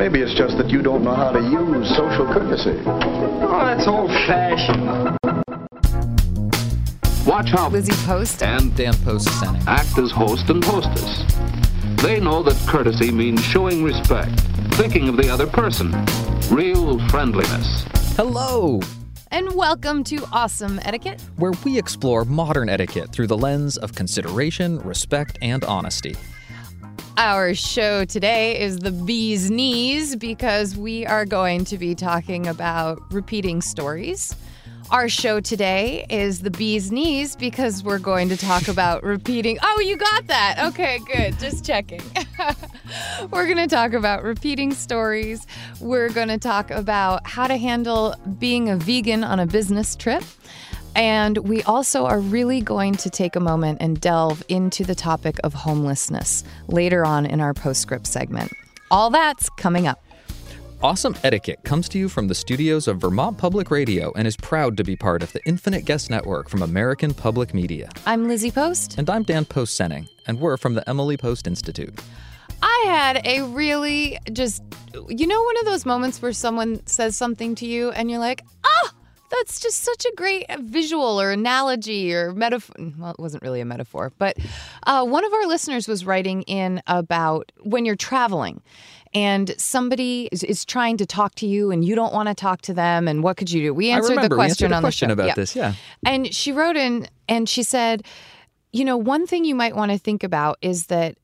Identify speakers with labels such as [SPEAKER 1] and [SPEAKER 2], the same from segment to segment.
[SPEAKER 1] Maybe it's just that you don't know how to use social courtesy.
[SPEAKER 2] Oh, that's old fashioned.
[SPEAKER 3] Watch how
[SPEAKER 4] Lizzie Post
[SPEAKER 3] and
[SPEAKER 5] Dan Post Senning.
[SPEAKER 3] act as host and hostess. They know that courtesy means showing respect, thinking of the other person, real friendliness.
[SPEAKER 5] Hello,
[SPEAKER 4] and welcome to Awesome Etiquette.
[SPEAKER 5] where we explore modern etiquette through the lens of consideration, respect, and honesty.
[SPEAKER 4] Our show today is the bee's knees because we are going to be talking about repeating stories. Our show today is the bee's knees because we're going to talk about repeating. Oh, you got that. Okay, good. Just checking. we're going to talk about repeating stories. We're going to talk about how to handle being a vegan on a business trip. And we also are really going to take a moment and delve into the topic of homelessness later on in our postscript segment. All that's coming up.
[SPEAKER 5] Awesome Etiquette comes to you from the studios of Vermont Public Radio and is proud to be part of the Infinite Guest Network from American Public Media.
[SPEAKER 4] I'm Lizzie Post.
[SPEAKER 5] And I'm Dan Post Senning, and we're from the Emily Post Institute.
[SPEAKER 4] I had a really just, you know, one of those moments where someone says something to you and you're like, oh, that's just such a great visual or analogy or metaphor. Well, it wasn't really a metaphor, but uh, one of our listeners was writing in about when you're traveling and somebody is, is trying to talk to you and you don't want to talk to them. And what could you do? We answered the question
[SPEAKER 5] answered
[SPEAKER 4] on
[SPEAKER 5] question
[SPEAKER 4] the show.
[SPEAKER 5] about
[SPEAKER 4] Yeah.
[SPEAKER 5] this, yeah.
[SPEAKER 4] And she wrote in and she said, you know, one thing you might want to think about is that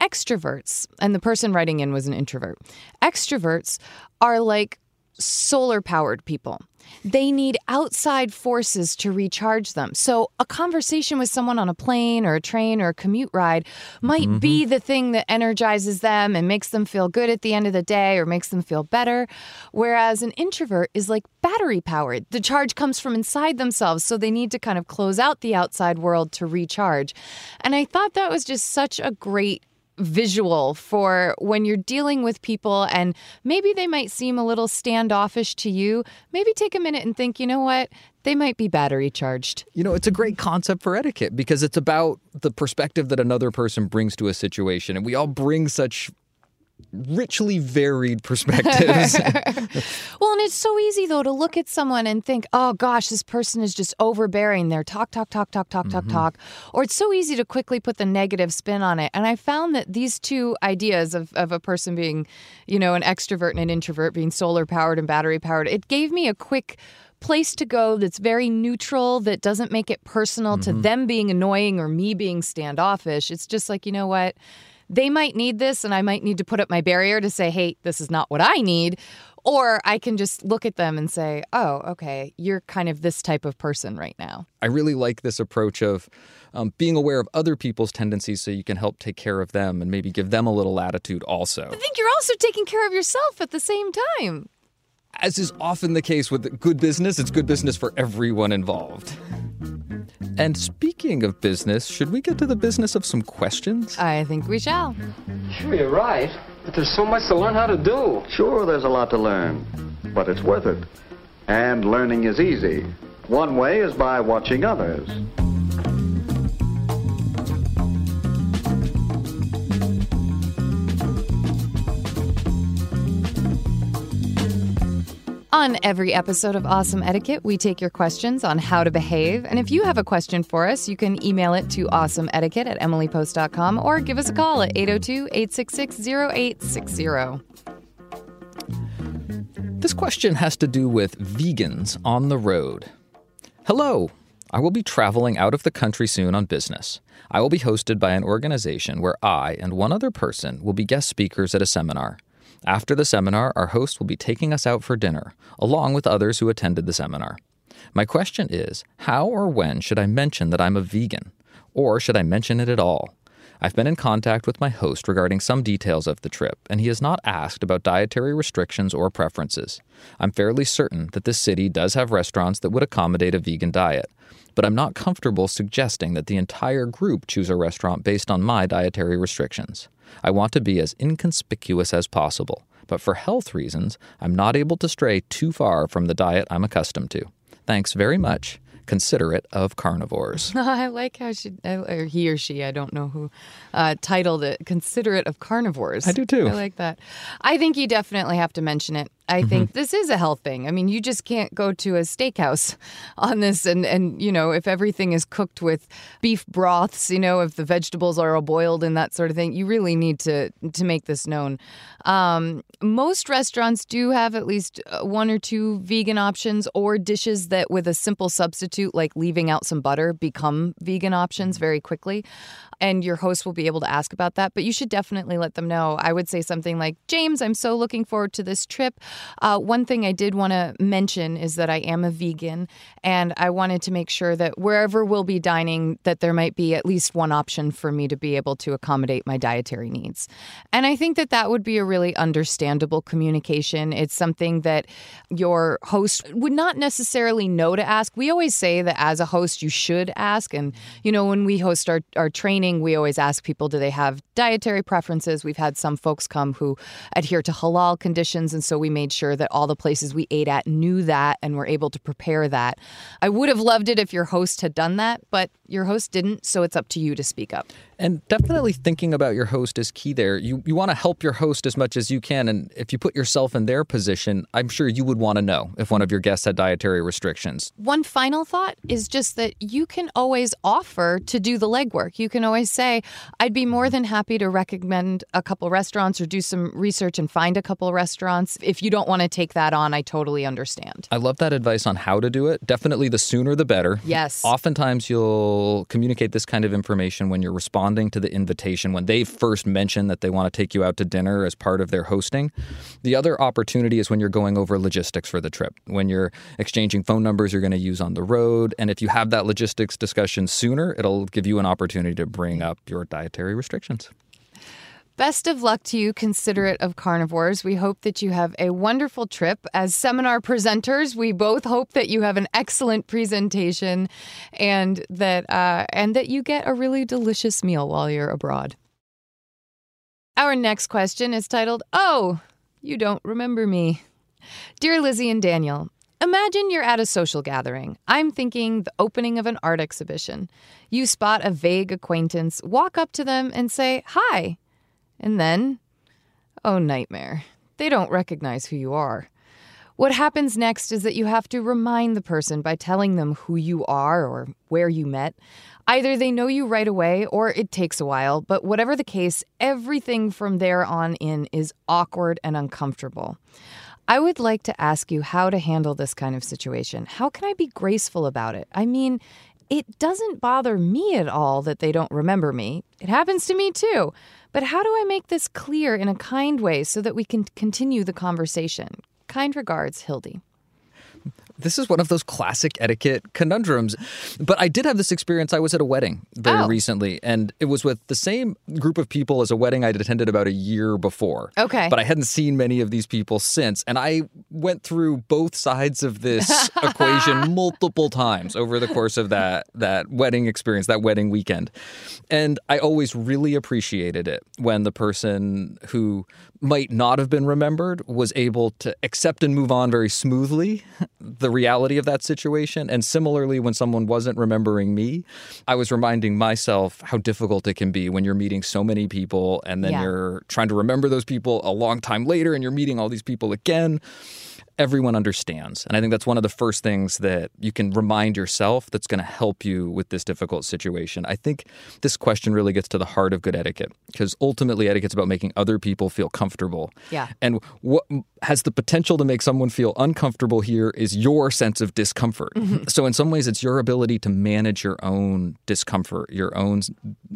[SPEAKER 4] extroverts, and the person writing in was an introvert, extroverts are like solar powered people. They need outside forces to recharge them. So, a conversation with someone on a plane or a train or a commute ride might mm-hmm. be the thing that energizes them and makes them feel good at the end of the day or makes them feel better. Whereas an introvert is like battery powered. The charge comes from inside themselves. So, they need to kind of close out the outside world to recharge. And I thought that was just such a great visual for when you're dealing with people and maybe they might seem a little standoffish to you. Maybe take a minute and think, you know what? They might be battery charged.
[SPEAKER 5] You know, it's a great concept for etiquette because it's about the perspective that another person brings to a situation. And we all bring such richly varied perspectives.
[SPEAKER 4] Well, and it's so easy though to look at someone and think, "Oh gosh, this person is just overbearing. They're talk, talk, talk, talk, talk, talk, mm-hmm. talk." Or it's so easy to quickly put the negative spin on it. And I found that these two ideas of of a person being, you know, an extrovert and an introvert, being solar powered and battery powered, it gave me a quick place to go that's very neutral that doesn't make it personal to mm-hmm. them being annoying or me being standoffish it's just like you know what they might need this and I might need to put up my barrier to say, hey, this is not what I need. Or I can just look at them and say, oh, okay, you're kind of this type of person right now.
[SPEAKER 5] I really like this approach of um, being aware of other people's tendencies so you can help take care of them and maybe give them a little latitude also.
[SPEAKER 4] I think you're also taking care of yourself at the same time.
[SPEAKER 5] As is often the case with good business, it's good business for everyone involved. And speaking of business, should we get to the business of some questions?
[SPEAKER 4] I think we shall.
[SPEAKER 2] Sure, you're right. But there's so much to learn how to do.
[SPEAKER 1] Sure, there's a lot to learn, but it's worth it. And learning is easy. One way is by watching others.
[SPEAKER 4] On every episode of Awesome Etiquette, we take your questions on how to behave. And if you have a question for us, you can email it to awesomeetiquette at emilypost.com or give us a call at 802 866 0860.
[SPEAKER 5] This question has to do with vegans on the road. Hello. I will be traveling out of the country soon on business. I will be hosted by an organization where I and one other person will be guest speakers at a seminar. After the seminar, our host will be taking us out for dinner, along with others who attended the seminar. My question is how or when should I mention that I'm a vegan? Or should I mention it at all? I've been in contact with my host regarding some details of the trip, and he has not asked about dietary restrictions or preferences. I'm fairly certain that this city does have restaurants that would accommodate a vegan diet, but I'm not comfortable suggesting that the entire group choose a restaurant based on my dietary restrictions. I want to be as inconspicuous as possible, but for health reasons, I'm not able to stray too far from the diet I'm accustomed to. Thanks very much considerate of carnivores.
[SPEAKER 4] I like how she, or he or she, I don't know who, uh, titled it "Considerate of Carnivores."
[SPEAKER 5] I do too.
[SPEAKER 4] I like that. I think you definitely have to mention it. I think mm-hmm. this is a health thing. I mean, you just can't go to a steakhouse on this and and you know, if everything is cooked with beef broths, you know, if the vegetables are all boiled and that sort of thing, you really need to to make this known. Um, most restaurants do have at least uh, one or two vegan options or dishes that with a simple substitute like leaving out some butter become vegan options mm-hmm. very quickly and your host will be able to ask about that. But you should definitely let them know. I would say something like, James, I'm so looking forward to this trip. Uh, one thing I did want to mention is that I am a vegan, and I wanted to make sure that wherever we'll be dining, that there might be at least one option for me to be able to accommodate my dietary needs. And I think that that would be a really understandable communication. It's something that your host would not necessarily know to ask. We always say that as a host, you should ask. And, you know, when we host our, our training, we always ask people do they have dietary preferences? We've had some folks come who adhere to halal conditions. And so we made sure that all the places we ate at knew that and were able to prepare that. I would have loved it if your host had done that, but your host didn't. So it's up to you to speak up.
[SPEAKER 5] And definitely thinking about your host is key there. You you want to help your host as much as you can and if you put yourself in their position, I'm sure you would want to know if one of your guests had dietary restrictions.
[SPEAKER 4] One final thought is just that you can always offer to do the legwork. You can always say, "I'd be more than happy to recommend a couple restaurants or do some research and find a couple restaurants. If you don't want to take that on, I totally understand."
[SPEAKER 5] I love that advice on how to do it. Definitely the sooner the better.
[SPEAKER 4] Yes.
[SPEAKER 5] Oftentimes you'll communicate this kind of information when you're responding responding to the invitation when they first mention that they want to take you out to dinner as part of their hosting. The other opportunity is when you're going over logistics for the trip, when you're exchanging phone numbers you're going to use on the road. And if you have that logistics discussion sooner, it'll give you an opportunity to bring up your dietary restrictions.
[SPEAKER 4] Best of luck to you, considerate of carnivores. We hope that you have a wonderful trip. As seminar presenters, we both hope that you have an excellent presentation and that uh, and that you get a really delicious meal while you're abroad. Our next question is titled, "Oh, you don't remember me." Dear Lizzie and Daniel, Imagine you're at a social gathering. I'm thinking the opening of an art exhibition. You spot a vague acquaintance, walk up to them, and say, Hi. And then, oh, nightmare. They don't recognize who you are. What happens next is that you have to remind the person by telling them who you are or where you met. Either they know you right away or it takes a while, but whatever the case, everything from there on in is awkward and uncomfortable. I would like to ask you how to handle this kind of situation. How can I be graceful about it? I mean, it doesn't bother me at all that they don't remember me. It happens to me too. But how do I make this clear in a kind way so that we can continue the conversation? Kind regards, Hildy.
[SPEAKER 5] This is one of those classic etiquette conundrums. But I did have this experience. I was at a wedding very
[SPEAKER 4] Oh.
[SPEAKER 5] recently, and it was with the same group of people as a wedding I'd attended about a year before.
[SPEAKER 4] Okay.
[SPEAKER 5] But I hadn't seen many of these people since. And I went through both sides of this equation multiple times over the course of that, that wedding experience, that wedding weekend. And I always really appreciated it when the person who might not have been remembered was able to accept and move on very smoothly the reality of that situation. And similarly, when someone wasn't remembering me, I was reminding myself how difficult it can be when you're meeting so many people and then
[SPEAKER 4] Yeah.
[SPEAKER 5] you're trying to remember those people a long time later and you're meeting all these people again everyone understands. And I think that's one of the first things that you can remind yourself that's going to help you with this difficult situation. I think this question really gets to the heart of good etiquette because ultimately etiquette's about making other people feel comfortable.
[SPEAKER 4] Yeah.
[SPEAKER 5] And what has the potential to make someone feel uncomfortable here is your sense of discomfort. Mm-hmm. So in some ways it's your ability to manage your own discomfort, your own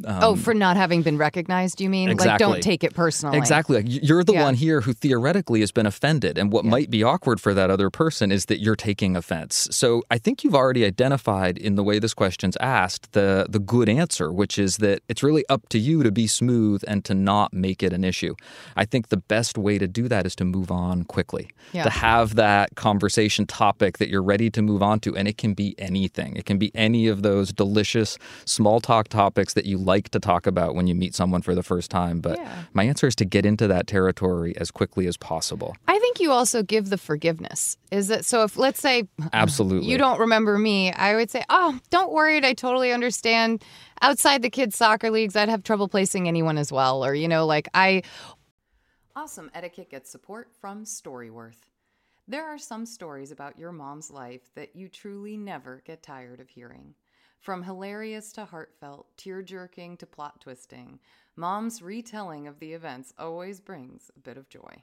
[SPEAKER 4] oh, um, for not having been recognized, you mean? Like,
[SPEAKER 5] Exactly.
[SPEAKER 4] don't take it personally.
[SPEAKER 5] Exactly. Like, you're the
[SPEAKER 4] Yeah.
[SPEAKER 5] one here who theoretically has been offended. And what might be awkward for that other person is that you're taking offense. So I think you've already identified in the way this question's asked the, the good answer, which is that it's really up to you to be smooth and to not make it an issue. I think the best way to do that is to move on quickly,
[SPEAKER 4] Yeah.
[SPEAKER 5] to have that conversation topic that you're ready to move on to. And it can be anything, it can be any of those delicious small talk topics that you like to talk about when you meet someone for the first time. But
[SPEAKER 4] Yeah.
[SPEAKER 5] my answer is to get into that territory as quickly as possible.
[SPEAKER 4] I think you also give the forgiveness. Is that so? If let's say
[SPEAKER 5] Absolutely.
[SPEAKER 4] you don't remember me, I would say, "Oh, don't worry. I totally understand. Outside the kids' soccer leagues, I'd have trouble placing anyone as well, or you know, like I." Awesome etiquette gets support from Storyworth. There are some stories about your mom's life that you truly never get tired of hearing. From hilarious to heartfelt, tear jerking to plot twisting, mom's retelling of the events always brings a bit of joy.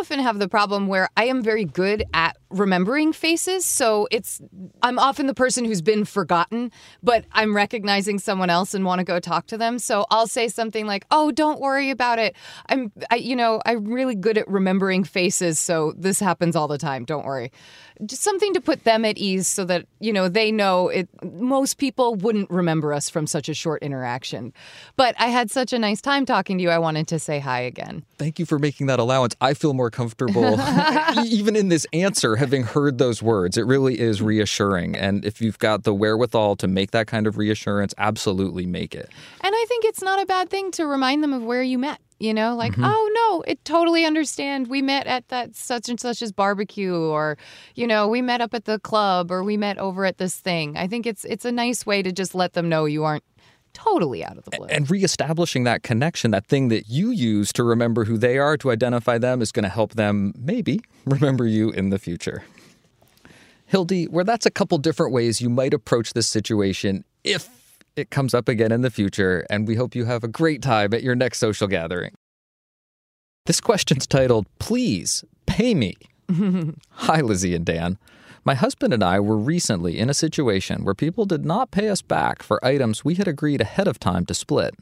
[SPEAKER 4] Often have the problem where I am very good at remembering faces. So it's, I'm often the person who's been forgotten, but I'm recognizing someone else and want to go talk to them. So I'll say something like, oh, don't worry about it. I'm, I, you know, I'm really good at remembering faces. So this happens all the time. Don't worry. Just something to put them at ease so that, you know, they know it. Most people wouldn't remember us from such a short interaction. But I had such a nice time talking to you. I wanted to say hi again.
[SPEAKER 5] Thank you for making that allowance. I feel more comfortable, even in this answer, having heard those words. It really is mm-hmm. reassuring. And if you've got the wherewithal to make that kind of reassurance, absolutely make it.
[SPEAKER 4] And I think it's not a bad thing to remind them of where you met. You know, like, mm-hmm. oh no, it totally understand. We met at that such and such's barbecue, or you know, we met up at the club, or we met over at this thing. I think it's it's a nice way to just let them know you aren't totally out of the blue.
[SPEAKER 5] And reestablishing that connection, that thing that you use to remember who they are, to identify them, is going to help them maybe remember you in the future. Hildy, where that's a couple different ways you might approach this situation if it comes up again in the future, and we hope you have a great time at your next social gathering. This question's titled, Please Pay Me. Hi, Lizzie and Dan. My husband and I were recently in a situation where people did not pay us back for items we had agreed ahead of time to split.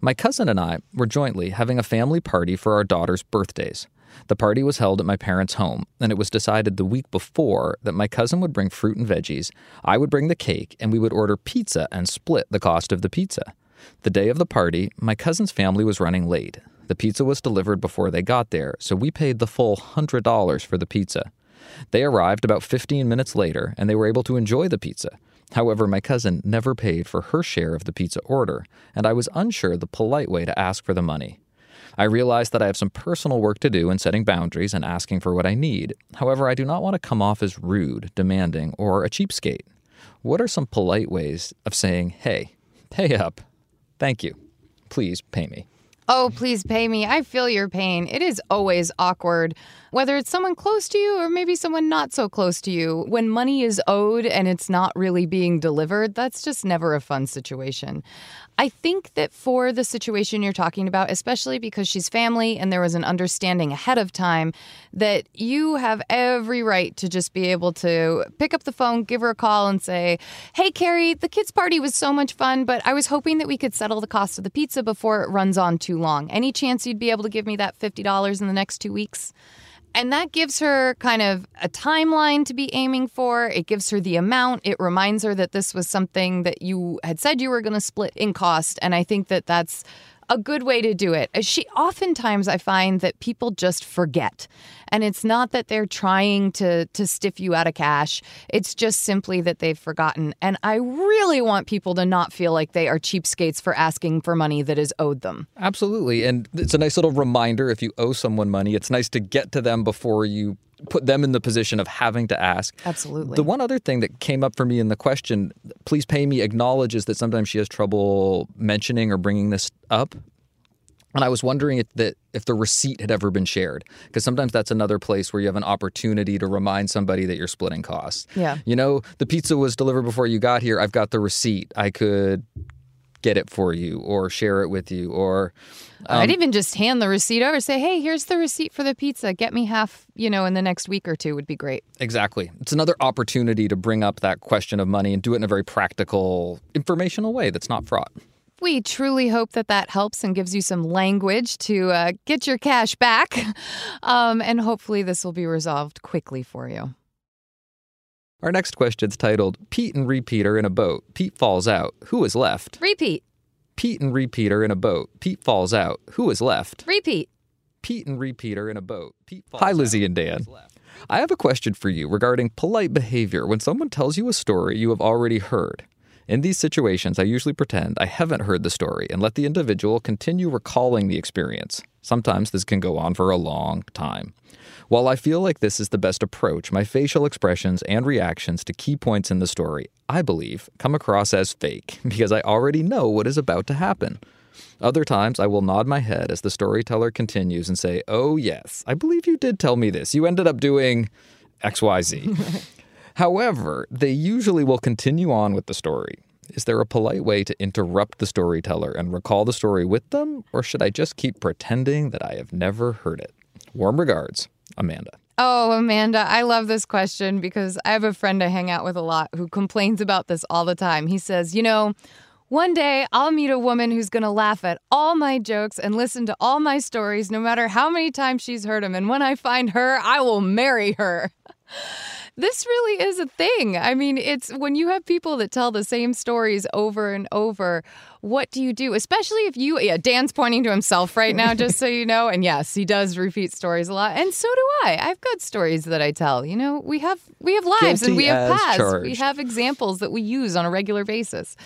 [SPEAKER 5] My cousin and I were jointly having a family party for our daughter's birthdays. The party was held at my parents' home, and it was decided the week before that my cousin would bring fruit and veggies, I would bring the cake, and we would order pizza and split the cost of the pizza. The day of the party, my cousin's family was running late. The pizza was delivered before they got there, so we paid the full $100 for the pizza. They arrived about 15 minutes later, and they were able to enjoy the pizza. However, my cousin never paid for her share of the pizza order, and I was unsure the polite way to ask for the money. I realize that I have some personal work to do in setting boundaries and asking for what I need. However, I do not want to come off as rude, demanding, or a cheapskate. What are some polite ways of saying, hey, Pay up. Thank you. Please pay me.
[SPEAKER 4] Oh, please pay me. I feel your pain. It is always awkward, whether it's someone close to you or maybe someone not so close to you. When money is owed and it's not really being delivered, that's just never a fun situation. I think that for the situation you're talking about, especially because she's family and there was an understanding ahead of time, that you have every right to just be able to pick up the phone, give her a call, and say, Hey, Carrie, the kids' party was so much fun, but I was hoping that we could settle the cost of the pizza before it runs on too long. Any chance you'd be able to give me that $50 in the next two weeks? And that gives her kind of a timeline to be aiming for. It gives her the amount. It reminds her that this was something that you had said you were going to split in cost. And I think that that's a good way to do it. She oftentimes I find that people just forget. And it's not that they're trying to to stiff you out of cash. It's just simply that they've forgotten. And I really want people to not feel like they are cheapskates for asking for money that is owed them.
[SPEAKER 5] Absolutely. And it's a nice little reminder if you owe someone money, it's nice to get to them before you put them in the position of having to ask.
[SPEAKER 4] Absolutely.
[SPEAKER 5] The one other thing that came up for me in the question, please pay me, acknowledges that sometimes she has trouble mentioning or bringing this up. And I was wondering if the if the receipt had ever been shared, because sometimes that's another place where you have an opportunity to remind somebody that you're splitting costs.
[SPEAKER 4] Yeah.
[SPEAKER 5] You know, the pizza was delivered before you got here. I've got the receipt. I could get it for you or share it with you or um,
[SPEAKER 4] I'd even just hand the receipt over, say, "Hey, here's the receipt for the pizza. Get me half, you know, in the next week or two would be great."
[SPEAKER 5] Exactly. It's another opportunity to bring up that question of money and do it in a very practical, informational way that's not fraught.
[SPEAKER 4] We truly hope that that helps and gives you some language to uh, get your cash back. Um, and hopefully, this will be resolved quickly for you.
[SPEAKER 5] Our next question is titled Pete and Repeat are in a boat. Pete falls out. Who is left?
[SPEAKER 4] Repeat,
[SPEAKER 5] Pete and Repeat are in a boat. Pete falls out. Who is left?
[SPEAKER 4] repeat.
[SPEAKER 5] Pete and Repeat are in a boat. Pete falls Hi, Lizzie and Dan. I have a question for you regarding polite behavior when someone tells you a story you have already heard. In these situations, I usually pretend I haven't heard the story and let the individual continue recalling the experience. Sometimes this can go on for a long time. While I feel like this is the best approach, my facial expressions and reactions to key points in the story, I believe, come across as fake because I already know what is about to happen. Other times, I will nod my head as the storyteller continues and say, Oh, yes, I believe you did tell me this. You ended up doing XYZ. However, they usually will continue on with the story. Is there a polite way to interrupt the storyteller and recall the story with them, or should I just keep pretending that I have never heard it? Warm regards, Amanda.
[SPEAKER 4] Oh, Amanda, I love this question because I have a friend I hang out with a lot who complains about this all the time. He says, You know, one day I'll meet a woman who's going to laugh at all my jokes and listen to all my stories, no matter how many times she's heard them. And when I find her, I will marry her. this really is a thing. I mean, it's when you have people that tell the same stories over and over, what do you do? Especially if you, yeah, Dan's pointing to himself right now, just so you know. And yes, he does repeat stories a lot. And so do I. I've got stories that I tell. You know, we have we have lives
[SPEAKER 5] Guilty
[SPEAKER 4] and we have paths. We have examples that we use on a regular basis.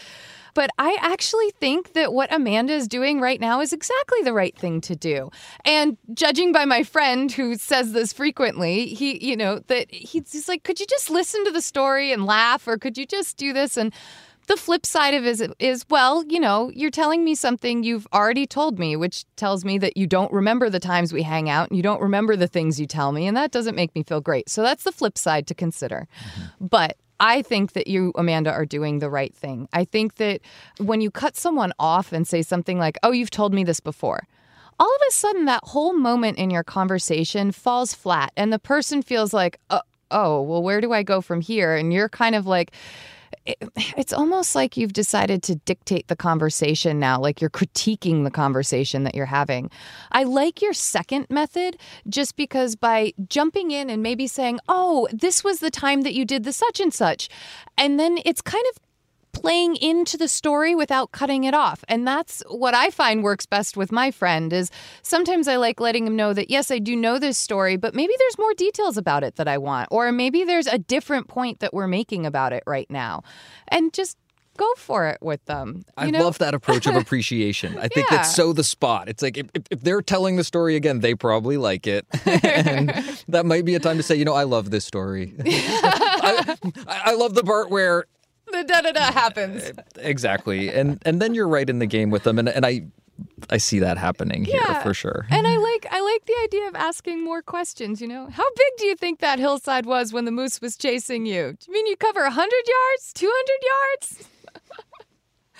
[SPEAKER 4] But I actually think that what Amanda is doing right now is exactly the right thing to do. And judging by my friend who says this frequently, he, you know, that he's, he's like, could you just listen to the story and laugh, or could you just do this? And the flip side of it is, is well, you know, you're telling me something you've already told me, which tells me that you don't remember the times we hang out and you don't remember the things you tell me, and that doesn't make me feel great. So that's the flip side to consider. Mm-hmm. But I think that you, Amanda, are doing the right thing. I think that when you cut someone off and say something like, oh, you've told me this before, all of a sudden that whole moment in your conversation falls flat and the person feels like, oh, oh well, where do I go from here? And you're kind of like, it- it's almost like you've decided to dictate the conversation now, like you're critiquing the conversation that you're having. I like your second method just because by jumping in and maybe saying, oh, this was the time that you did the such and such, and then it's kind of playing into the story without cutting it off. And that's what I find works best with my friend is sometimes I like letting him know that yes, I do know this story, but maybe there's more details about it that I want or maybe there's a different point that we're making about it right now. And just go for it with them.
[SPEAKER 5] I
[SPEAKER 4] know?
[SPEAKER 5] love that approach of appreciation. I think
[SPEAKER 4] Yeah.
[SPEAKER 5] it's so the spot. It's like if, if, if they're telling the story again, they probably like it. and that might be a time to say, you know, I love this story. I, I love the part where
[SPEAKER 4] the da da da happens.
[SPEAKER 5] Eh, exactly. And and then you're right in the game with them and and I I see that happening here
[SPEAKER 4] Yeah.
[SPEAKER 5] for sure.
[SPEAKER 4] And I mm-hmm. like I like the idea of asking more questions, you know. How big do you think that hillside was when the moose was chasing you? Do you mean you cover 100 yards? 200 yards?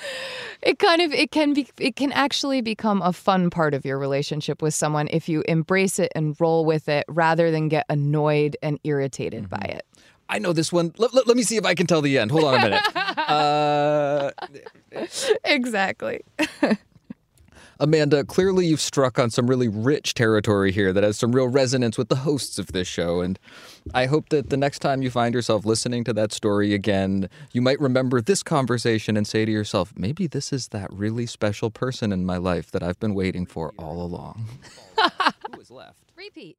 [SPEAKER 4] it kind of it can be it can actually become a fun part of your relationship with someone if you embrace it and roll with it rather than get annoyed and irritated by mm-hmm. it.
[SPEAKER 5] I know this one. Let, let, let me see if I can tell the end. Hold on a minute. uh,
[SPEAKER 4] Exactly.
[SPEAKER 5] Amanda, clearly you've struck on some really rich territory here that has some real resonance with the hosts of this show. And I hope that the next time you find yourself listening to that story again, you might remember this conversation and say to yourself, maybe this is that really special person in my life that I've been waiting for all along. Who is left?
[SPEAKER 4] Repeat.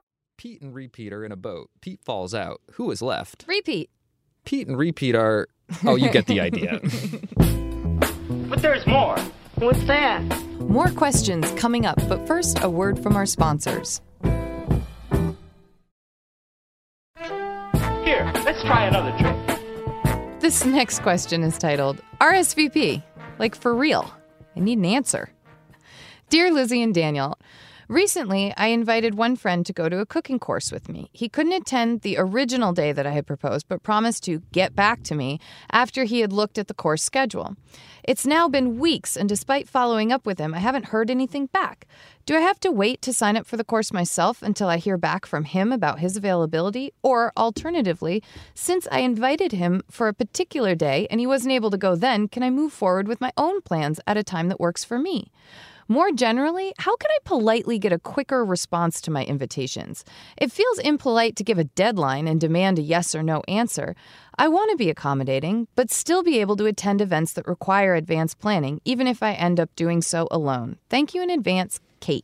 [SPEAKER 5] Pete and Repeat are in a boat. Pete falls out. Who is left?
[SPEAKER 4] Repeat.
[SPEAKER 5] Pete and Repeat are. Oh, you get the idea.
[SPEAKER 6] But there's more.
[SPEAKER 7] What's that?
[SPEAKER 4] More questions coming up, but first, a word from our sponsors.
[SPEAKER 6] Here, let's try another trick.
[SPEAKER 4] This next question is titled RSVP, like for real. I need an answer. Dear Lizzie and Daniel, recently I invited one friend to go to a cooking course with me. He couldn't attend the original day that I had proposed, but promised to get back to me after he had looked at the course schedule. It's now been weeks, and despite following up with him, I haven't heard anything back. Do I have to wait to sign up for the course myself until I hear back from him about his availability? Or alternatively, since I invited him for a particular day and he wasn't able to go then, can I move forward with my own plans at a time that works for me? More generally, how can I politely get a quicker response to my invitations? It feels impolite to give a deadline and demand a yes or no answer. I want to be accommodating, but still be able to attend events that require advanced planning, even if I end up doing so alone. Thank you in advance, Kate.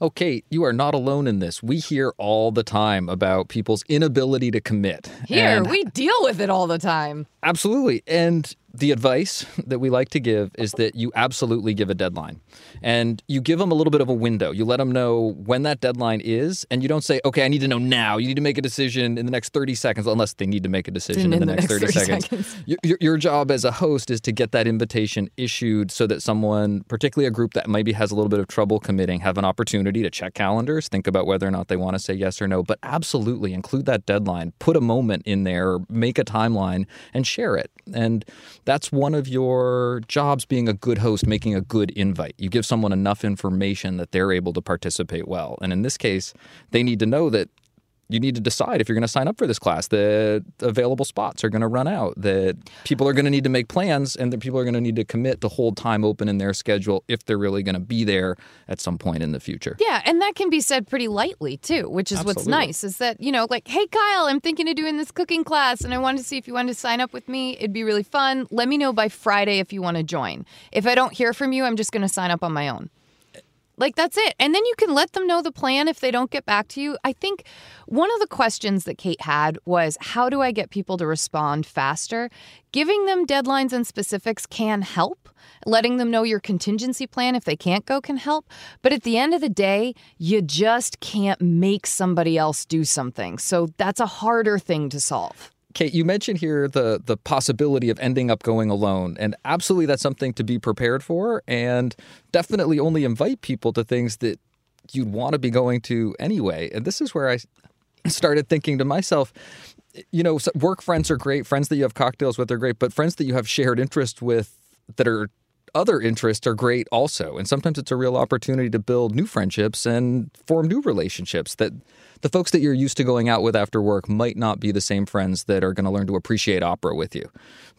[SPEAKER 5] Oh, Kate, you are not alone in this. We hear all the time about people's inability to commit.
[SPEAKER 4] Here,
[SPEAKER 5] And-
[SPEAKER 4] we deal with it all the time.
[SPEAKER 5] Absolutely. And the advice that we like to give is that you absolutely give a deadline. And you give them a little bit of a window. You let them know when that deadline is, and you don't say, okay, I need to know now. You need to make a decision in the next 30 seconds, unless they need to make a decision in, the, next 30, seconds. Your, your- your job as a host is to get that invitation issued so that someone, particularly a group that maybe has a little bit of trouble committing, have an opportunity to check calendars, think about whether or not they want to say yes or no. But absolutely include that deadline, put a moment in there, make a timeline, and share it. And that's one of your jobs being a good host, making a good invite. You give someone enough information that they're able to participate well. And in this case, they need to know that you need to decide if you're going to sign up for this class that available spots are going to run out that people are going to need to make plans and that people are going to need to commit to hold time open in their schedule if they're really going to be there at some point in the future
[SPEAKER 4] Yeah, and that can be said pretty lightly too, which is what's nice is that, you know, like, hey, Kyle, I'm thinking of doing this cooking class and I wanted to see if you wanted to sign up with me. It'd be really fun. Let me know by Friday if you want to join. If I don't hear from you, I'm just going to sign up on my own. Like, that's it. And then you can let them know the plan if they don't get back to you. I think one of the questions that Kate had was how do I get people to respond faster? Giving them deadlines and specifics can help. Letting them know your contingency plan if they can't go can help. But at the end of the day, you just can't make somebody else do something. So that's a harder thing to solve.
[SPEAKER 5] Kate, you mentioned here the the possibility of ending up going alone, and absolutely that's something to be prepared for, and definitely only invite people to things that you'd want to be going to anyway. And this is where I started thinking to myself, you know, work friends are great. Friends that you have cocktails with are great, but friends that you have shared interest with that are other interests are great also. And sometimes it's a real opportunity to build new friendships and form new relationships that the folks that you're used to going out with after work might not be the same friends that are going to learn to appreciate opera with you.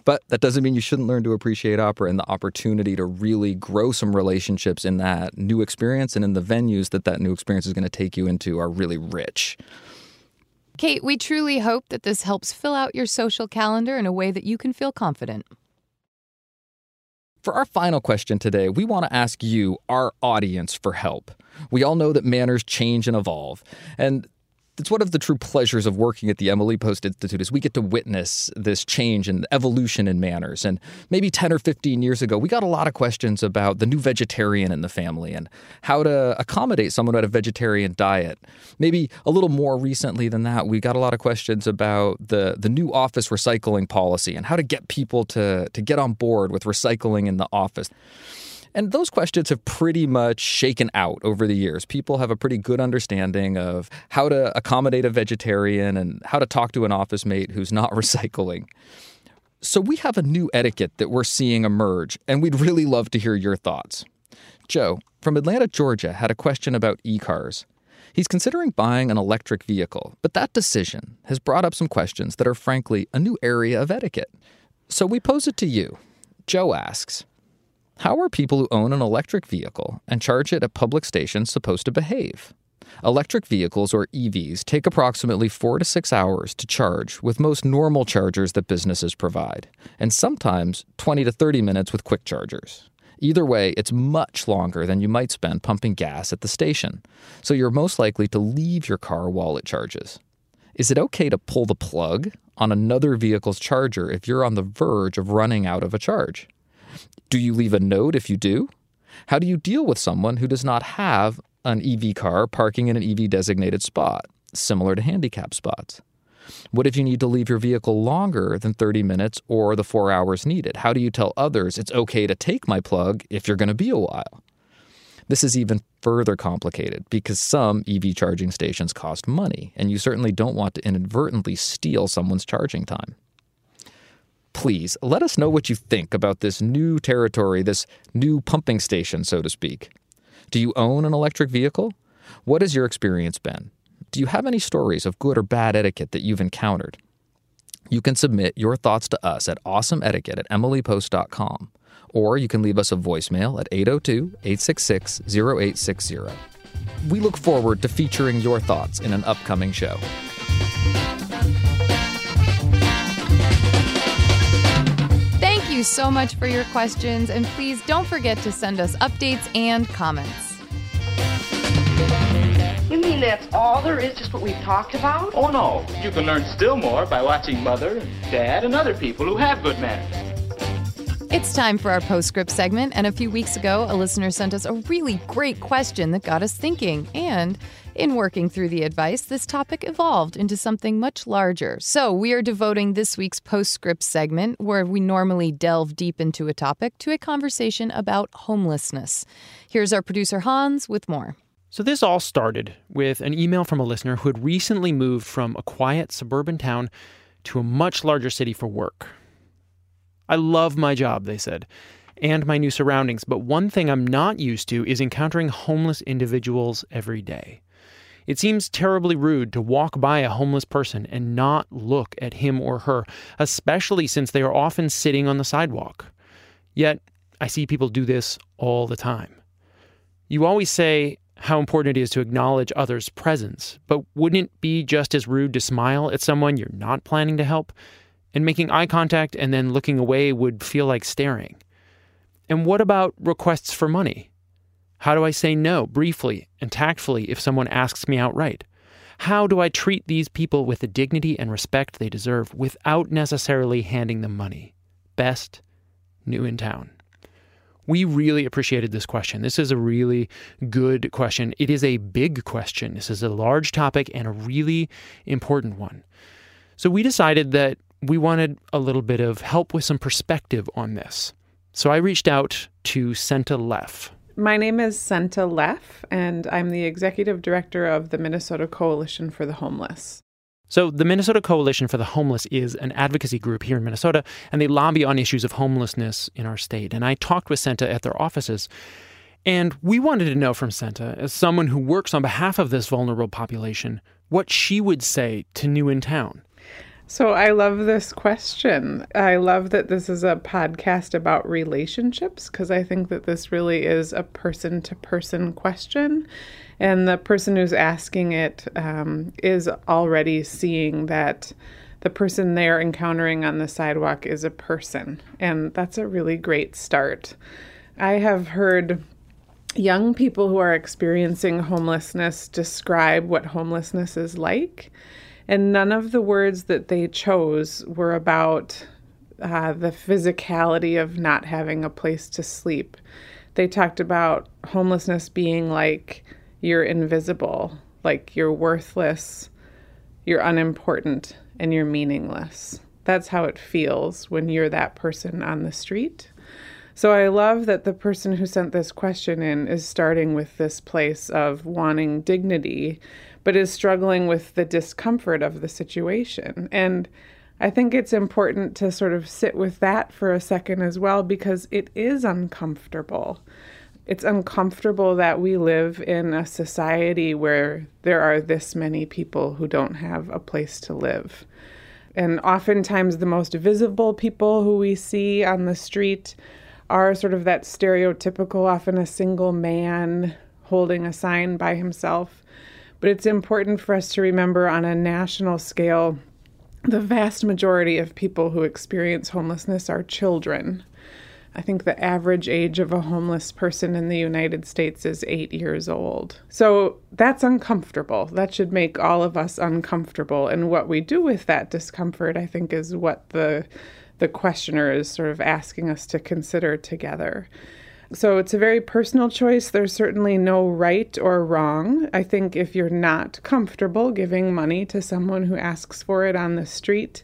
[SPEAKER 5] But that doesn't mean you shouldn't learn to appreciate opera and the opportunity to really grow some relationships in that new experience and in the venues that that new experience is going to take you into are really rich.
[SPEAKER 4] Kate, we truly hope that this helps fill out your social calendar in a way that you can feel confident.
[SPEAKER 5] For our final question today, we want to ask you, our audience, for help. We all know that manners change and evolve. And it's one of the true pleasures of working at the Emily Post Institute is we get to witness this change and evolution in manners. And maybe 10 or 15 years ago, we got a lot of questions about the new vegetarian in the family and how to accommodate someone had a vegetarian diet. Maybe a little more recently than that, we got a lot of questions about the, the new office recycling policy and how to get people to, to get on board with recycling in the office. And those questions have pretty much shaken out over the years. People have a pretty good understanding of how to accommodate a vegetarian and how to talk to an office mate who's not recycling. So we have a new etiquette that we're seeing emerge, and we'd really love to hear your thoughts. Joe from Atlanta, Georgia, had a question about e cars. He's considering buying an electric vehicle, but that decision has brought up some questions that are frankly a new area of etiquette. So we pose it to you. Joe asks how are people who own an electric vehicle and charge it at public stations supposed to behave? Electric vehicles, or EVs, take approximately four to six hours to charge with most normal chargers that businesses provide, and sometimes 20 to 30 minutes with quick chargers. Either way, it's much longer than you might spend pumping gas at the station, so you're most likely to leave your car while it charges. Is it okay to pull the plug on another vehicle's charger if you're on the verge of running out of a charge? Do you leave a note if you do? How do you deal with someone who does not have an EV car parking in an EV designated spot, similar to handicap spots? What if you need to leave your vehicle longer than 30 minutes or the four hours needed? How do you tell others it's okay to take my plug if you're going to be a while? This is even further complicated because some EV charging stations cost money, and you certainly don't want to inadvertently steal someone's charging time please let us know what you think about this new territory, this new pumping station, so to speak. Do you own an electric vehicle? What has your experience been? Do you have any stories of good or bad etiquette that you've encountered? You can submit your thoughts to us at awesomeetiquette at emilypost.com, or you can leave us a voicemail at 802 866 0860. We look forward to featuring your thoughts in an upcoming show.
[SPEAKER 4] So much for your questions, and please don't forget to send us updates and comments.
[SPEAKER 7] You mean that's all there is, just what we've talked about?
[SPEAKER 6] Oh, no. You can learn still more by watching Mother, and Dad, and other people who have good manners.
[SPEAKER 4] It's time for our postscript segment, and a few weeks ago, a listener sent us a really great question that got us thinking. And in working through the advice, this topic evolved into something much larger. So, we are devoting this week's postscript segment, where we normally delve deep into a topic, to a conversation about homelessness. Here's our producer, Hans, with more.
[SPEAKER 8] So, this all started with an email from a listener who had recently moved from a quiet suburban town to a much larger city for work. I love my job, they said, and my new surroundings, but one thing I'm not used to is encountering homeless individuals every day. It seems terribly rude to walk by a homeless person and not look at him or her, especially since they are often sitting on the sidewalk. Yet, I see people do this all the time. You always say how important it is to acknowledge others' presence, but wouldn't it be just as rude to smile at someone you're not planning to help? and making eye contact and then looking away would feel like staring. And what about requests for money? How do I say no briefly and tactfully if someone asks me outright? How do I treat these people with the dignity and respect they deserve without necessarily handing them money? Best, new in town. We really appreciated this question. This is a really good question. It is a big question. This is a large topic and a really important one. So we decided that we wanted a little bit of help with some perspective on this. So I reached out to Senta Leff.
[SPEAKER 9] My name is Senta Leff, and I'm the executive director of the Minnesota Coalition for the Homeless.
[SPEAKER 8] So, the Minnesota Coalition for the Homeless is an advocacy group here in Minnesota, and they lobby on issues of homelessness in our state. And I talked with Senta at their offices. And we wanted to know from Senta, as someone who works on behalf of this vulnerable population, what she would say to New in Town.
[SPEAKER 9] So I love this question. I love that this is a podcast about relationships because I think that this really is a person to person question. And the person who's asking it um, is already seeing that the person they're encountering on the sidewalk is a person. And that's a really great start. I have heard young people who are experiencing homelessness describe what homelessness is like. And none of the words that they chose were about uh, the physicality of not having a place to sleep. They talked about homelessness being like you're invisible, like you're worthless, you're unimportant, and you're meaningless. That's how it feels when you're that person on the street. So I love that the person who sent this question in is starting with this place of wanting dignity, but is struggling with the discomfort of the situation. And I think it's important to sort of sit with that for a second as well because it is uncomfortable. It's uncomfortable that we live in a society where there are this many people who don't have a place to live. And oftentimes, the most visible people who we see on the street are sort of that stereotypical, often a single man holding a sign by himself. But it's important for us to remember on a national scale the vast majority of people who experience homelessness are children. I think the average age of a homeless person in the United States is eight years old. So that's uncomfortable. That should make all of us uncomfortable. And what we do with that discomfort, I think, is what the the questioner is sort of asking us to consider together. So it's a very personal choice. There's certainly no right or wrong. I think if you're not comfortable giving money to someone who asks for it on the street,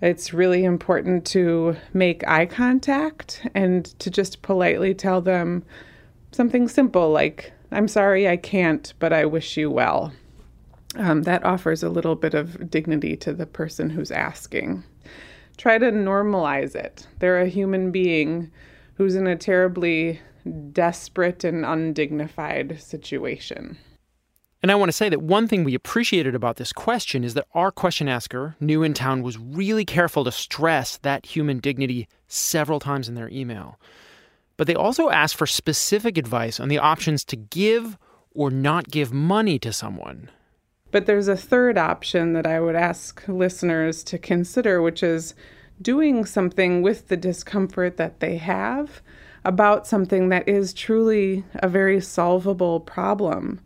[SPEAKER 9] it's really important to make eye contact and to just politely tell them something simple like, I'm sorry I can't, but I wish you well. Um, that offers a little bit of dignity to the person who's asking. Try to normalize it. They're a human being who's in a terribly desperate and undignified situation.
[SPEAKER 8] And I want to say that one thing we appreciated about this question is that our question asker, New in Town, was really careful to stress that human dignity several times in their email. But they also asked for specific advice on the options to give or not give money to someone.
[SPEAKER 9] But there's a third option that I would ask listeners to consider, which is doing something with the discomfort that they have about something that is truly a very solvable problem.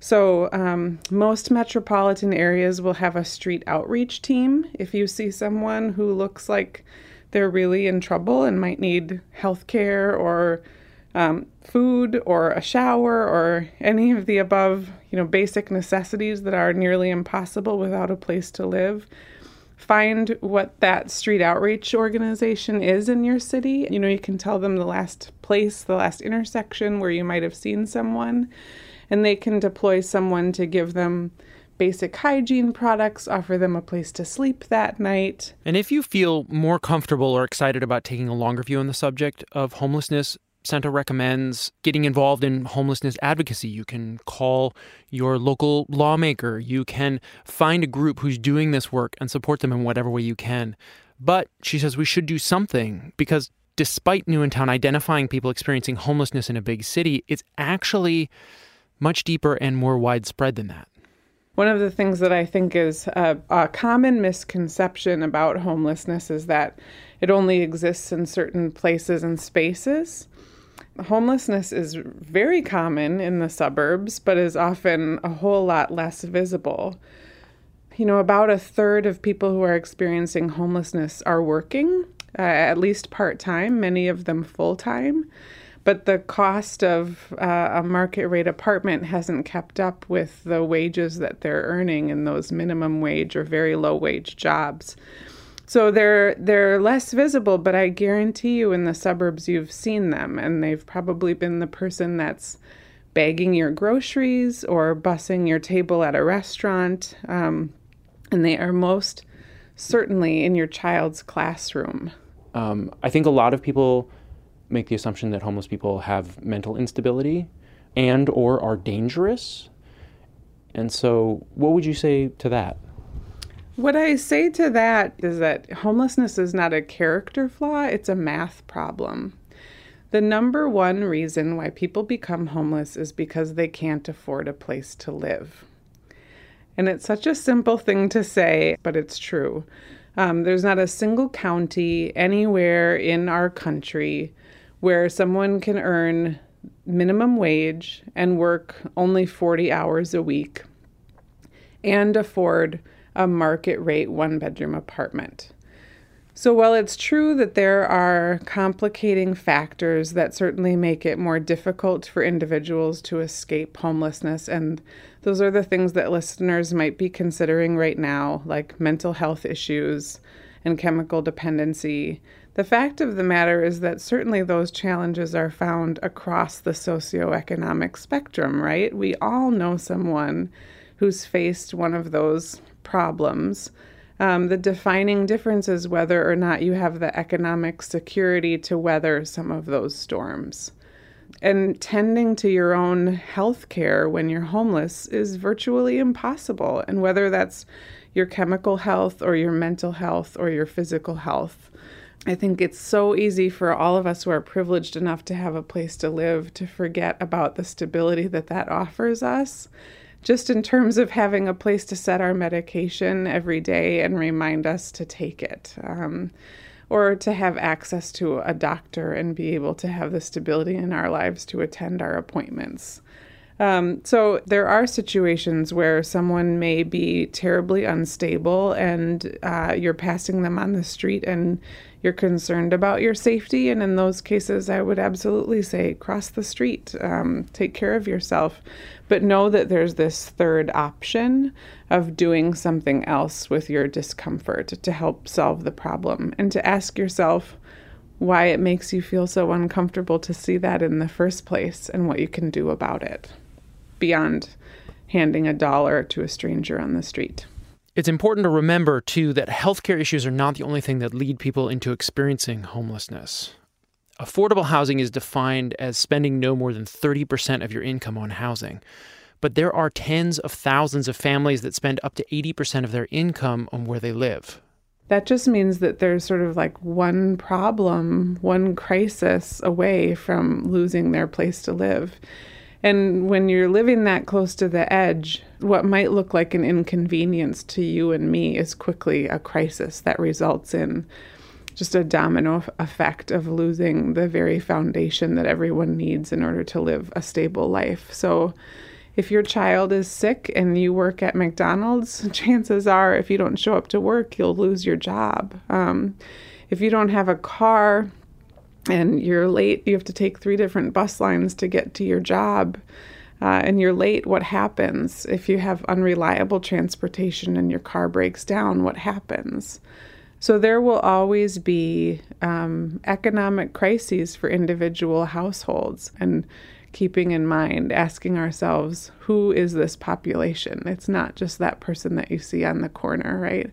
[SPEAKER 9] So, um, most metropolitan areas will have a street outreach team. If you see someone who looks like they're really in trouble and might need health care or um, food or a shower or any of the above, you know, basic necessities that are nearly impossible without a place to live, find what that street outreach organization is in your city. You know, you can tell them the last place, the last intersection where you might have seen someone, and they can deploy someone to give them basic hygiene products, offer them a place to sleep that night.
[SPEAKER 8] And if you feel more comfortable or excited about taking a longer view on the subject of homelessness, Senta recommends getting involved in homelessness advocacy. You can call your local lawmaker. You can find a group who's doing this work and support them in whatever way you can. But she says we should do something because despite New in identifying people experiencing homelessness in a big city, it's actually much deeper and more widespread than that.
[SPEAKER 9] One of the things that I think is a, a, common misconception about homelessness is that it only exists in certain places and spaces homelessness is very common in the suburbs, but is often a whole lot less visible. You know, about a third of people who are experiencing homelessness are working, uh, at least part time, many of them full time. But the cost of uh, a market rate apartment hasn't kept up with the wages that they're earning in those minimum wage or very low wage jobs. So they're they're less visible, but I guarantee you in the suburbs you've seen them and they've probably been the person that's bagging your groceries or bussing your table at a restaurant. Um, and they are most certainly in your child's classroom.
[SPEAKER 8] Um, I think a lot of people make the assumption that homeless people have mental instability and or are dangerous. And so what would you say to that?
[SPEAKER 9] What I say to that is that homelessness is not a character flaw, it's a math problem. The number one reason why people become homeless is because they can't afford a place to live. And it's such a simple thing to say, but it's true. Um, there's not a single county anywhere in our country where someone can earn minimum wage and work only 40 hours a week and afford a market rate one bedroom apartment. So, while it's true that there are complicating factors that certainly make it more difficult for individuals to escape homelessness, and those are the things that listeners might be considering right now, like mental health issues and chemical dependency, the fact of the matter is that certainly those challenges are found across the socioeconomic spectrum, right? We all know someone who's faced one of those problems. Um, the defining difference is whether or not you have the economic security to weather some of those storms. And tending to your own health care when you're homeless is virtually impossible. And whether that's your chemical health or your mental health or your physical health, I think it's so easy for all of us who are privileged enough to have a place to live to forget about the stability that that offers us just in terms of having a place to set our medication every day and remind us to take it. Um, or to have access to a doctor and be able to have the stability in our lives to attend our appointments. Um, so there are situations where someone may be terribly unstable and uh, you're passing them on the street and you're concerned about your safety. And in those cases, I would absolutely say cross the street, um, take care of yourself. But know that there's this third option of doing something else with your discomfort to help solve the problem and to ask yourself why it makes you feel so uncomfortable to see that in the first place and what you can do about it beyond handing a dollar to a stranger on the street.
[SPEAKER 8] It's important to remember, too, that healthcare issues are not the only thing that lead people into experiencing homelessness. Affordable housing is defined as spending no more than 30% of your income on housing. But there are tens of thousands of families that spend up to 80% of their income on where they live.
[SPEAKER 9] That just means that there's sort of like one problem, one crisis away from losing their place to live. And when you're living that close to the edge, what might look like an inconvenience to you and me is quickly a crisis that results in just a domino effect of losing the very foundation that everyone needs in order to live a stable life. So, if your child is sick and you work at McDonald's, chances are if you don't show up to work, you'll lose your job. Um, if you don't have a car, and you're late, you have to take three different bus lines to get to your job. Uh, and you're late, what happens? If you have unreliable transportation and your car breaks down, what happens? So there will always be um, economic crises for individual households. And keeping in mind, asking ourselves, who is this population? It's not just that person that you see on the corner, right?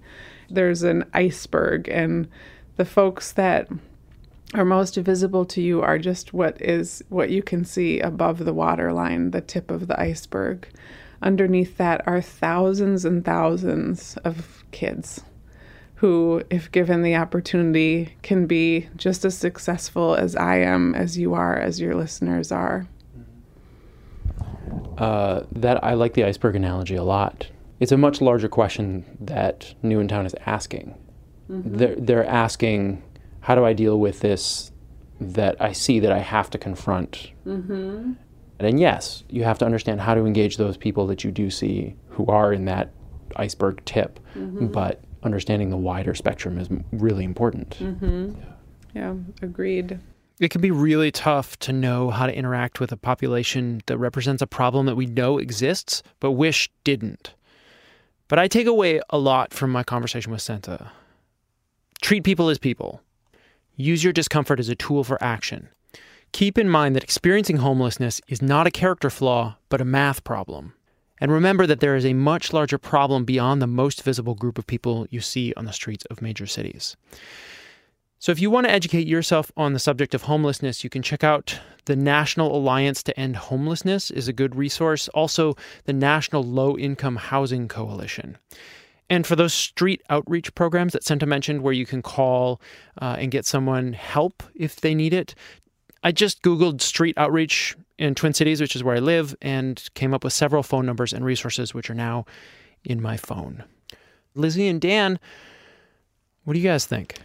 [SPEAKER 9] There's an iceberg, and the folks that are most visible to you are just what is what you can see above the waterline, the tip of the iceberg. Underneath that are thousands and thousands of kids who, if given the opportunity, can be just as successful as I am, as you are, as your listeners are.
[SPEAKER 8] Uh, that I like the iceberg analogy a lot. It's a much larger question that New in Town is asking. Mm-hmm. They're, they're asking how do I deal with this that I see that I have to confront? Mm-hmm. And yes, you have to understand how to engage those people that you do see who are in that iceberg tip, mm-hmm. but understanding the wider spectrum is really important.
[SPEAKER 9] Mm-hmm. Yeah. yeah, agreed.
[SPEAKER 8] It can be really tough to know how to interact with a population that represents a problem that we know exists but wish didn't. But I take away a lot from my conversation with Senta. Treat people as people. Use your discomfort as a tool for action. Keep in mind that experiencing homelessness is not a character flaw, but a math problem. And remember that there is a much larger problem beyond the most visible group of people you see on the streets of major cities. So, if you want to educate yourself on the subject of homelessness, you can check out the National Alliance to End Homelessness is a good resource. Also, the National Low Income Housing Coalition. And for those street outreach programs that Senta mentioned, where you can call uh, and get someone help if they need it, I just Googled street outreach in Twin Cities, which is where I live, and came up with several phone numbers and resources, which are now in my phone. Lizzie and Dan, what do you guys think?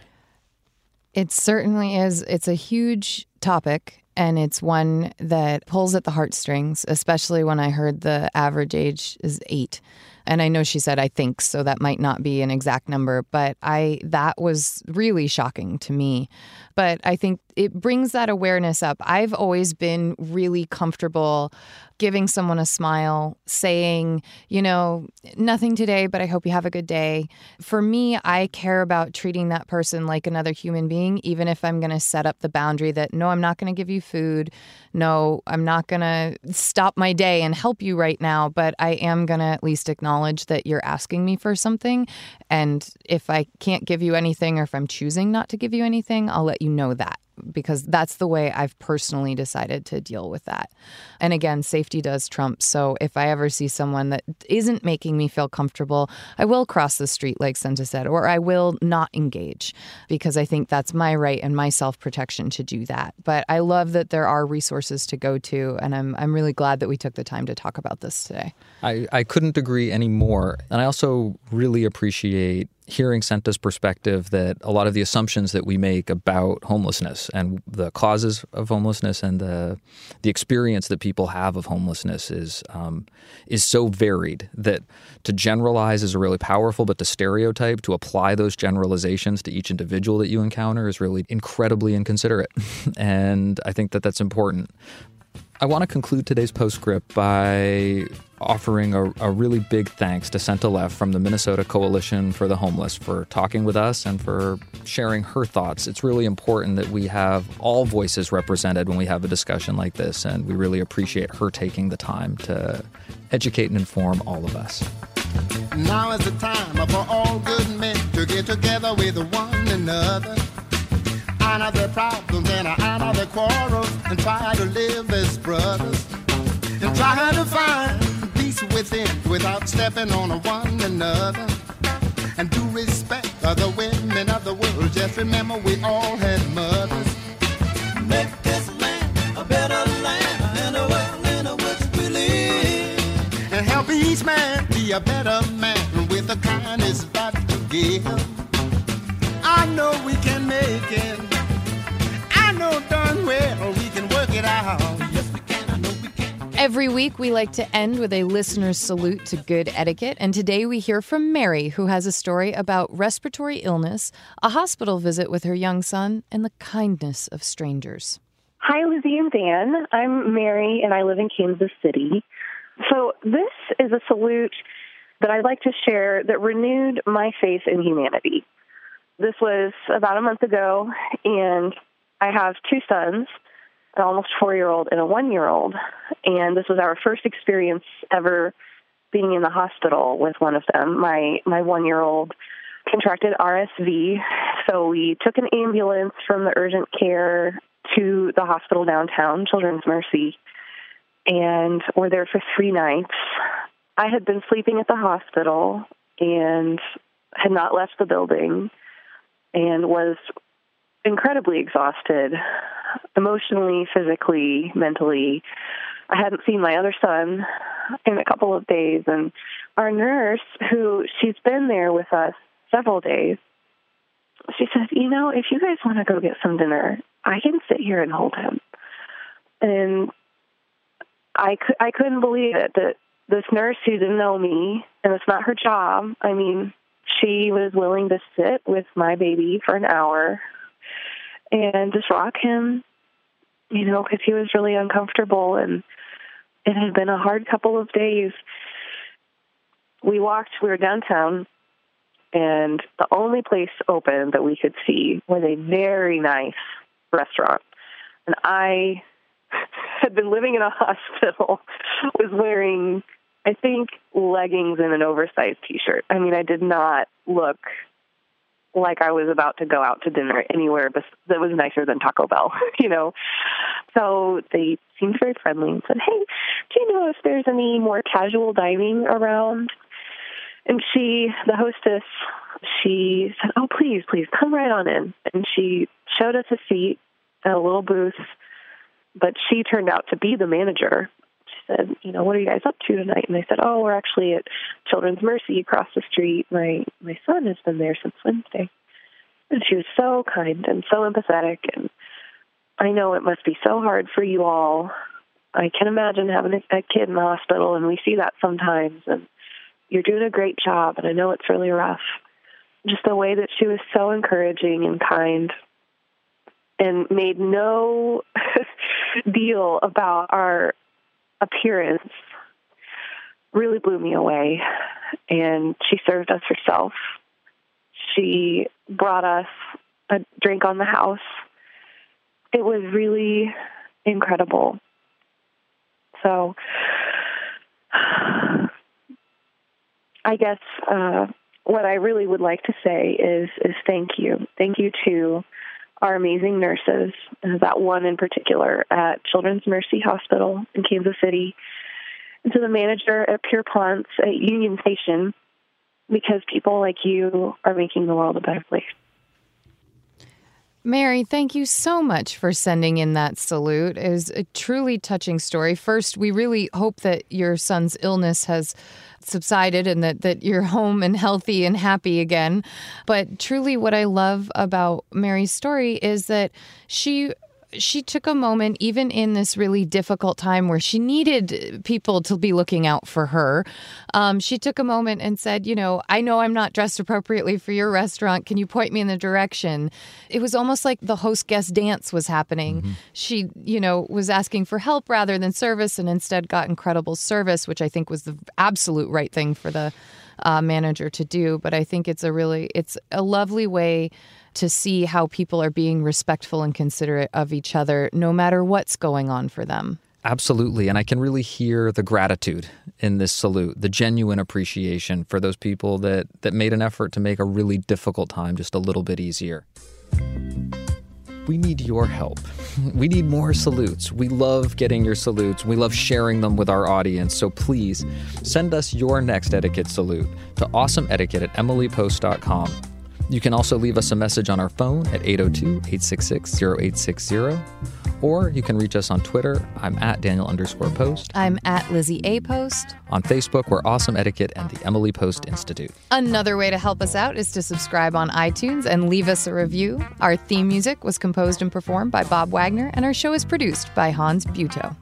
[SPEAKER 4] It certainly is. It's a huge topic and it's one that pulls at the heartstrings, especially when I heard the average age is eight. And I know she said I think, so that might not be an exact number, but I that was really shocking to me. But I think it brings that awareness up. I've always been really comfortable giving someone a smile, saying, you know, nothing today, but I hope you have a good day. For me, I care about treating that person like another human being, even if I'm going to set up the boundary that no, I'm not going to give you food. No, I'm not going to stop my day and help you right now, but I am going to at least acknowledge that you're asking me for something. And if I can't give you anything or if I'm choosing not to give you anything, I'll let you know that because that's the way I've personally decided to deal with that. And again, safety does trump. So if I ever see someone that isn't making me feel comfortable, I will cross the street, like Senta said, or I will not engage because I think that's my right and my self protection to do that. But I love that there are resources to go to, and I'm, I'm really glad that we took the time to talk about this today.
[SPEAKER 5] I, I couldn't agree any more. And I also really appreciate hearing Senta's perspective that a lot of the assumptions that we make about homelessness and the causes of homelessness and the the experience that people have of homelessness is um, is so varied that to generalize is really powerful, but to stereotype, to apply those generalizations to each individual that you encounter is really incredibly inconsiderate, and I think that that's important. I want to conclude today's postscript by offering a, a, really big thanks to Senta Leff from the Minnesota Coalition for the Homeless for talking with us and for sharing her thoughts. It's really important that we have all voices represented when we have a discussion like this, and we really appreciate her taking the time to educate and inform all of us.
[SPEAKER 10] Now is the time for all good men to get together with one another honor their problems and honor their quarrels and try to live as brothers and try to find within without stepping on one another and do respect other women of the world. Just remember we all had mothers. Make this land a better land and a world in which we live. And help each man be a better man with the kindness that to give. I know we can make it I know darn well we can work it out.
[SPEAKER 4] Every week, we like to end with a listener's salute to good etiquette. And today we hear from Mary, who has a story about respiratory illness, a hospital visit with her young son, and the kindness of strangers.
[SPEAKER 11] Hi, Lizzie and Dan. I'm Mary, and I live in Kansas City. So, this is a salute that I'd like to share that renewed my faith in humanity. This was about a month ago, and I have two sons, an almost four year old and a one year old. And this was our first experience ever being in the hospital with one of them. My my one year old contracted RSV, so we took an ambulance from the urgent care to the hospital downtown, Children's Mercy, and were there for three nights. I had been sleeping at the hospital and had not left the building and was incredibly exhausted, emotionally, physically, mentally. I hadn't seen my other son in a couple of days, and our nurse, who she's been there with us several days, she said, "You know, if you guys want to go get some dinner, I can sit here and hold him." And I I couldn't believe it that this nurse who didn't know me, and it's not her job. I mean, she was willing to sit with my baby for an hour and just rock him, you know, because he was really uncomfortable and it had been a hard couple of days. We walked, we were downtown, and the only place open that we could see was a very nice restaurant. And I had been living in a hospital, was wearing I think leggings and an oversized t-shirt. I mean, I did not look like I was about to go out to dinner anywhere that was nicer than Taco Bell, you know. So they seemed very friendly and said, "Hey, do you know if there's any more casual dining around?" And she, the hostess, she said, "Oh, please, please come right on in." And she showed us a seat at a little booth, but she turned out to be the manager. Said, "You know, what are you guys up to tonight?" And they said, "Oh, we're actually at Children's Mercy across the street. My my son has been there since Wednesday." And she was so kind and so empathetic, and I know it must be so hard for you all. I can imagine having a, a kid in the hospital, and we see that sometimes. And you're doing a great job, and I know it's really rough. Just the way that she was so encouraging and kind and made no deal about our appearance really blew me away. And she served us herself. She brought us a drink on the house. It was really incredible. So, I guess uh, what I really would like to say is is thank you, thank you to our amazing nurses, uh, that one in particular at Children's Mercy Hospital in Kansas City, and to the manager at Pierpont's at Union Station, because people like you are making the world a better place.
[SPEAKER 4] Mary, thank you so much for sending in that salute. It was a truly touching story. First, we really hope that your son's illness has subsided and that, that you're home and healthy and happy again. But truly, what I love about Mary's story is that she she took a moment, even in this really difficult time where she needed people to be looking out for her. Um, she took a moment and said, You know, I know I'm not dressed appropriately for your restaurant. Can you point me in the direction? It was almost like the host guest dance was happening. Mm-hmm. She, you know, was asking for help rather than service and instead got incredible service, which I think was the absolute right thing for the uh, manager to do. But I think it's a really, it's a lovely way to see how people are being respectful and considerate of each other no matter what's going on for them.
[SPEAKER 5] Absolutely. And I can really hear the gratitude in this salute, the genuine appreciation for those people that, that made an effort to make a really difficult time just a little bit easier. We need your help. We need more salutes. We love getting your salutes. We love sharing them with our audience. So please send us your next etiquette salute to awesomeetiquette at emilypost.com. You can also leave us a message on our phone at 802 866 0860. Or you can reach us on Twitter. I'm at Daniel underscore post.
[SPEAKER 4] I'm at Lizzie A. Post.
[SPEAKER 5] On Facebook, we're Awesome Etiquette and the Emily Post Institute.
[SPEAKER 4] Another way to help us out is to subscribe on iTunes and leave us a review. Our theme music was composed and performed by Bob Wagner, and our show is produced by Hans Buetow.